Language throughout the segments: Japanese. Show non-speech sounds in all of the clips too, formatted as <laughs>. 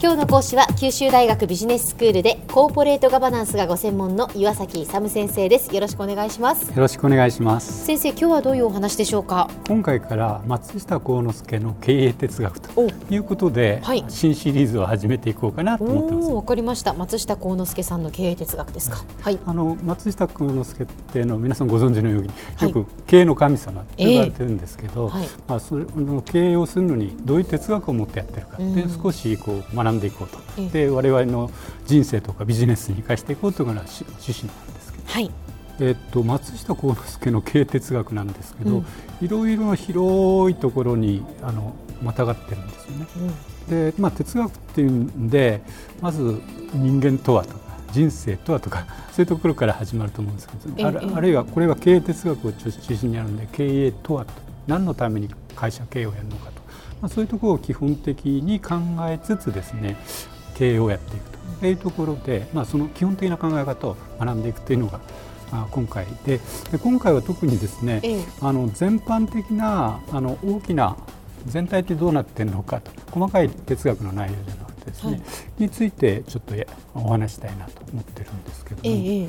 今日の講師は九州大学ビジネススクールでコーポレートガバナンスがご専門の岩崎勇先生です。よろしくお願いします。よろしくお願いします。先生今日はどういうお話でしょうか？今回から松下幸之助の経営哲学ということで、はい、新シリーズを始めていこうかなと思ってます。わかりました。松下幸之助さんの経営哲学ですか？はい、あの松下幸之助っていうの皆さんご存知のようによく経営の神様と言われてるんですけど、はい、まあそれの経営をするのにどういう哲学を持ってやってるかって少しこう学んでいこうと、えー、で我々の人生とかビジネスに生かしていこうというのが趣旨なんですけど。はい。えっと、松下幸之助の経営哲学なんですけど、うん、いろいろな広いところにあのまたがってるんですよね。うん、で、まあ、哲学っていうんでまず人間とはとか人生とはとか <laughs> そういうところから始まると思うんですけど、あるあるいはこれは経営哲学を中心にあるので経営とはと。何のために会社経営をやるのかと、まあ、そういうところを基本的に考えつつですね経営をやっていくと。いうところで、まあ、その基本的な考え方を学んでいくというのがあ今回で。で今回は特にですね、ええ、あの全般的なあの大きな全体ってどうなっているのかと。細かい哲学の内容じゃなくてですね、はい、についてちょっとお話したいなと思ってるんですけども、ええ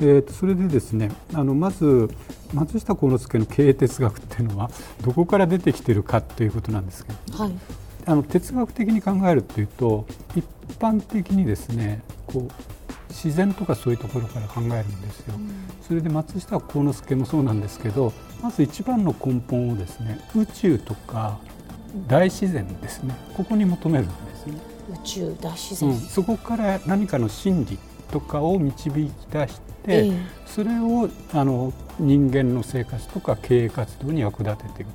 えー、それでですねあのまず松下幸之助の経営哲学っていうのはどこから出てきてるかということなんですけど、はい、あの哲学的に考えるというと一般的にですねこう自然とかそういうところから考えるんですよ。うん、それで松下幸之助もそうなんですけどまず一番の根本をですね宇宙とか大自然ですねここに求めるんですね。宇宙大自然、うん、そこから何かの真理とかを導き出して、えー、それをあの人間の生活とか経営活動に役立てていく。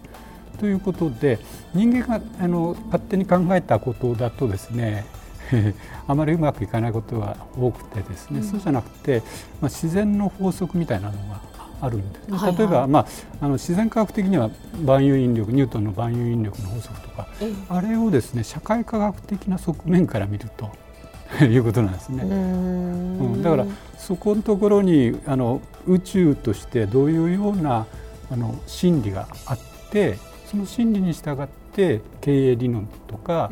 ということで人間があの勝手に考えたことだとですね <laughs> あまりうまくいかないことが多くてですね、うん、そうじゃなくて、まあ、自然の法則みたいなのがあるんです、はいはい、例えば、まあ、あの自然科学的には万有引力ニュートンの万有引力の法則とか、あれをですね社会科学的な側面から見ると <laughs> いうことなんですね。うん、だからそこのところにあの宇宙としてどういうようなあの真理があってその真理に従って経営理論とか、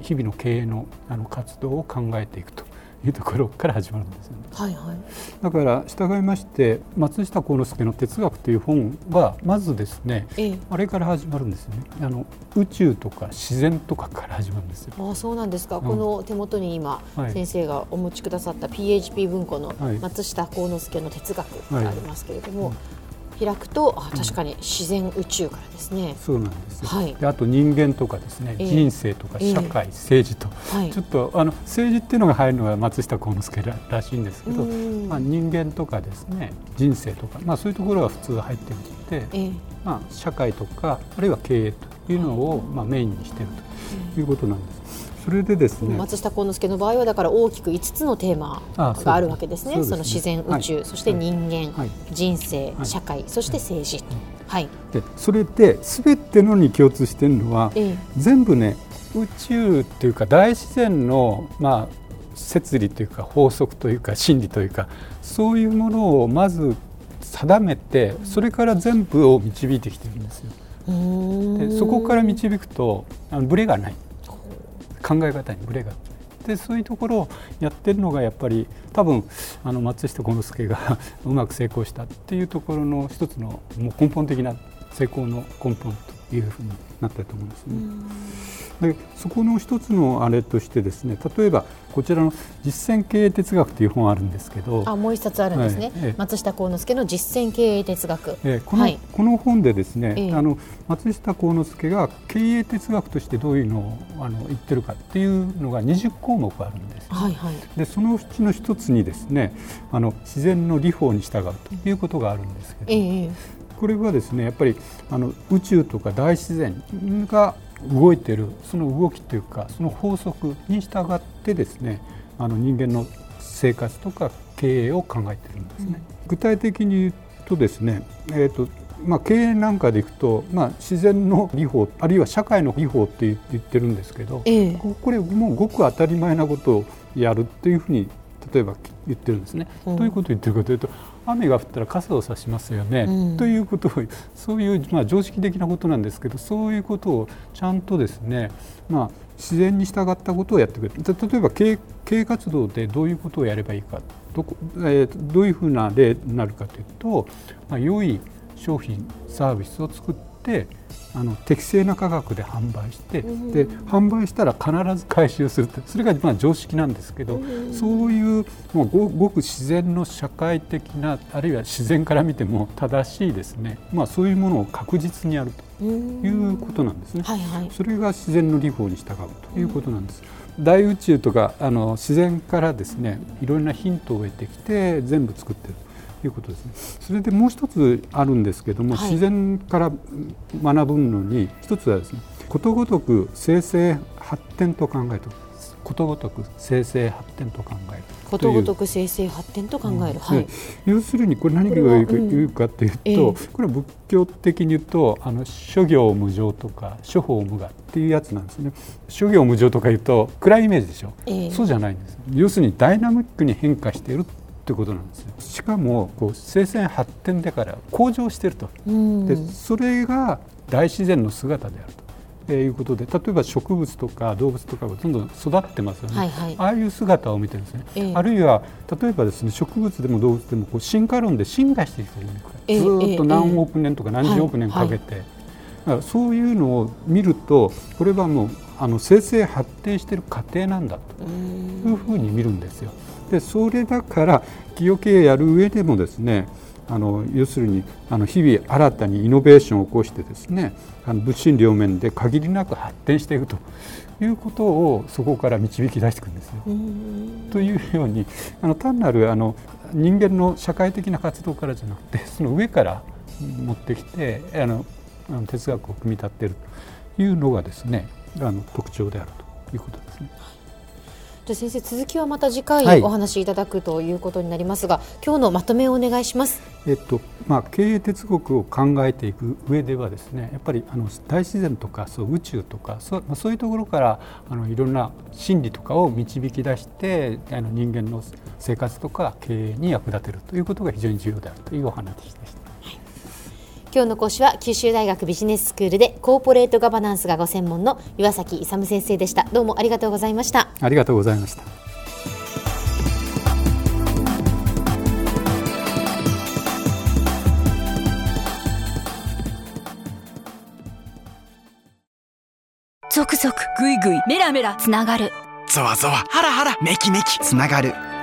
日々の経営のあの活動を考えていくというところから始まるんですよね。はいはい、だから従いまして松下幸之助の哲学という本はまずですね、ええ、あれから始まるんですよね。あの宇宙とか自然とかから始まるんですよ。あそうなんですか。うん、この手元に今、はい、先生がお持ちくださった PHP 文庫の松下幸之助の哲学がありますけれども。はいうん開くとあ確かに自然宇宙からですね。そうなんです、はい、であと人間とかですね、えー、人生とか社会、えー、政治と、はい、ちょっとあの政治っていうのが入るのが松下幸之助ららしいんですけど、まあ、人間とかですね人生とか、まあ、そういうところが普通入ってきて、えー、まあ、社会とかあるいは経営というのを、まあ、メインにしているということなんです。それでですね松下幸之助の場合はだから大きく5つのテーマがあるわけですね、ね、その自然、宇宙、はい、そして人間、はい、人生、はい、社会そして政治、はい。でそれで全てのに共通しているのは、ええ、全部ね宇宙っていうか大自然のまあ摂理というか法則というか真理というかそういうものをまず定めてそれから全部を導いてきてるんですよ。でそこから導くとあのブレがない考え方にブレが。でそういうところをやってるのがやっぱり多分あの松下幸之助がうまく成功したっていうところの一つのもう根本的な成功の根本と。いうふうになったと思うんですね。でそこの一つのあれとしてですね例えばこちらの実践経営哲学という本あるんですけどあもう一冊あるんですね、はい、松下幸之助の実践経営哲学、えー、このはい、この本でですね、えー、あの松下幸之助が経営哲学としてどういうのをあの言ってるかっていうのが20項目あるんです、はいはい、でそのうちの一つにですねあの自然の理法に従うということがあるんですけど、えー、これはですねやっぱりあの宇宙とか大自然が動いているその動きというかその法則に従ってですねあの人間の生活とか経営を考えているんですね。うん、具体的に言うとですね、えーとまあ、経営なんかでいくと、まあ、自然の理法あるいは社会の理法って言ってるんですけど、ええ、これもうごく当たり前なことをやるっていうふうに例えば言ってるんですね。うん、どういうことを言ってるかというと雨が降ったら傘を差しますよね、うん、ということをそういう、まあ、常識的なことなんですけどそういうことをちゃんとですね、まあ、自然に従ったことをやってくれる。例えば経営活動でどういうことをやればいいか。どこ、えー、どういうふうな例になるかというと、まあ、良い商品サービスを作ってあの適正な価格で販売して、で販売したら必ず回収するってそれがまあ常識なんですけど、そういうもうごごく自然の社会的なあるいは自然から見ても正しいですね、まあ、そういうものを確実にやるということなんですね。はいはい、それが自然の理法に従うということなんです。大宇宙とかあの自然からですねいろんなヒントを得てきて全部作ってるいうことですね。それでもう一つあるんですけども、はい、自然から学ぶのに一つはですねことごとく生成発展と考えることごとく生成発展と考える。ことごとく生成発展と考える、はい、要するにこれ何が言うかというと、うん、これは仏教的に言うとあの諸行無常とか諸法無我っていうやつなんですね。諸行無常とか言うと暗いイメージでしょ、えー、そうじゃないんです。要するにダイナミックに変化しているということなんですよしかもこう生鮮発展だから向上していると、でそれが大自然の姿であると。えいうことで例えば植物とか動物とかがどんどん育ってますよね、はいはい、ああいう姿を見てるんですね、えー、あるいは例えばですね植物でも動物でもこう進化論で進化していくるえー、ずっと何億年とか何十億年かけて、はいはい、そういうのを見るとこれはもうあの生成発展している過程なんだというふうに見るんですよ。でそれだから企業経営やる上でもですねあの要するにあの日々新たにイノベーションを起こしてですねあの物心両面で限りなく発展していくということをそこから導き出していくんですよ。というようにあの単なるあの人間の社会的な活動からじゃなくてその上から持ってきてあの哲学を組み立てるというのがですねあの特徴であるということですね。じゃ先生続きはまた次回お話しいただくということになりますが、はい、今日のまとめをお願いします。えっとまあ経営哲学を考えていく上ではですね、やっぱりあの大自然とかそう宇宙とかそうまあそういうところからあのいろんな心理とかを導き出してあの人間の生活とか経営に役立てるということが非常に重要であるというお話でした。今日の講師は九州大学ビジネススクールでコーポレートガバナンスがご専門の岩崎勇先生でした。どうもありがとうございました。ありがとうございました。続々ぐいぐいメラメラつながる。ゾワゾワハラハラメキメキつながる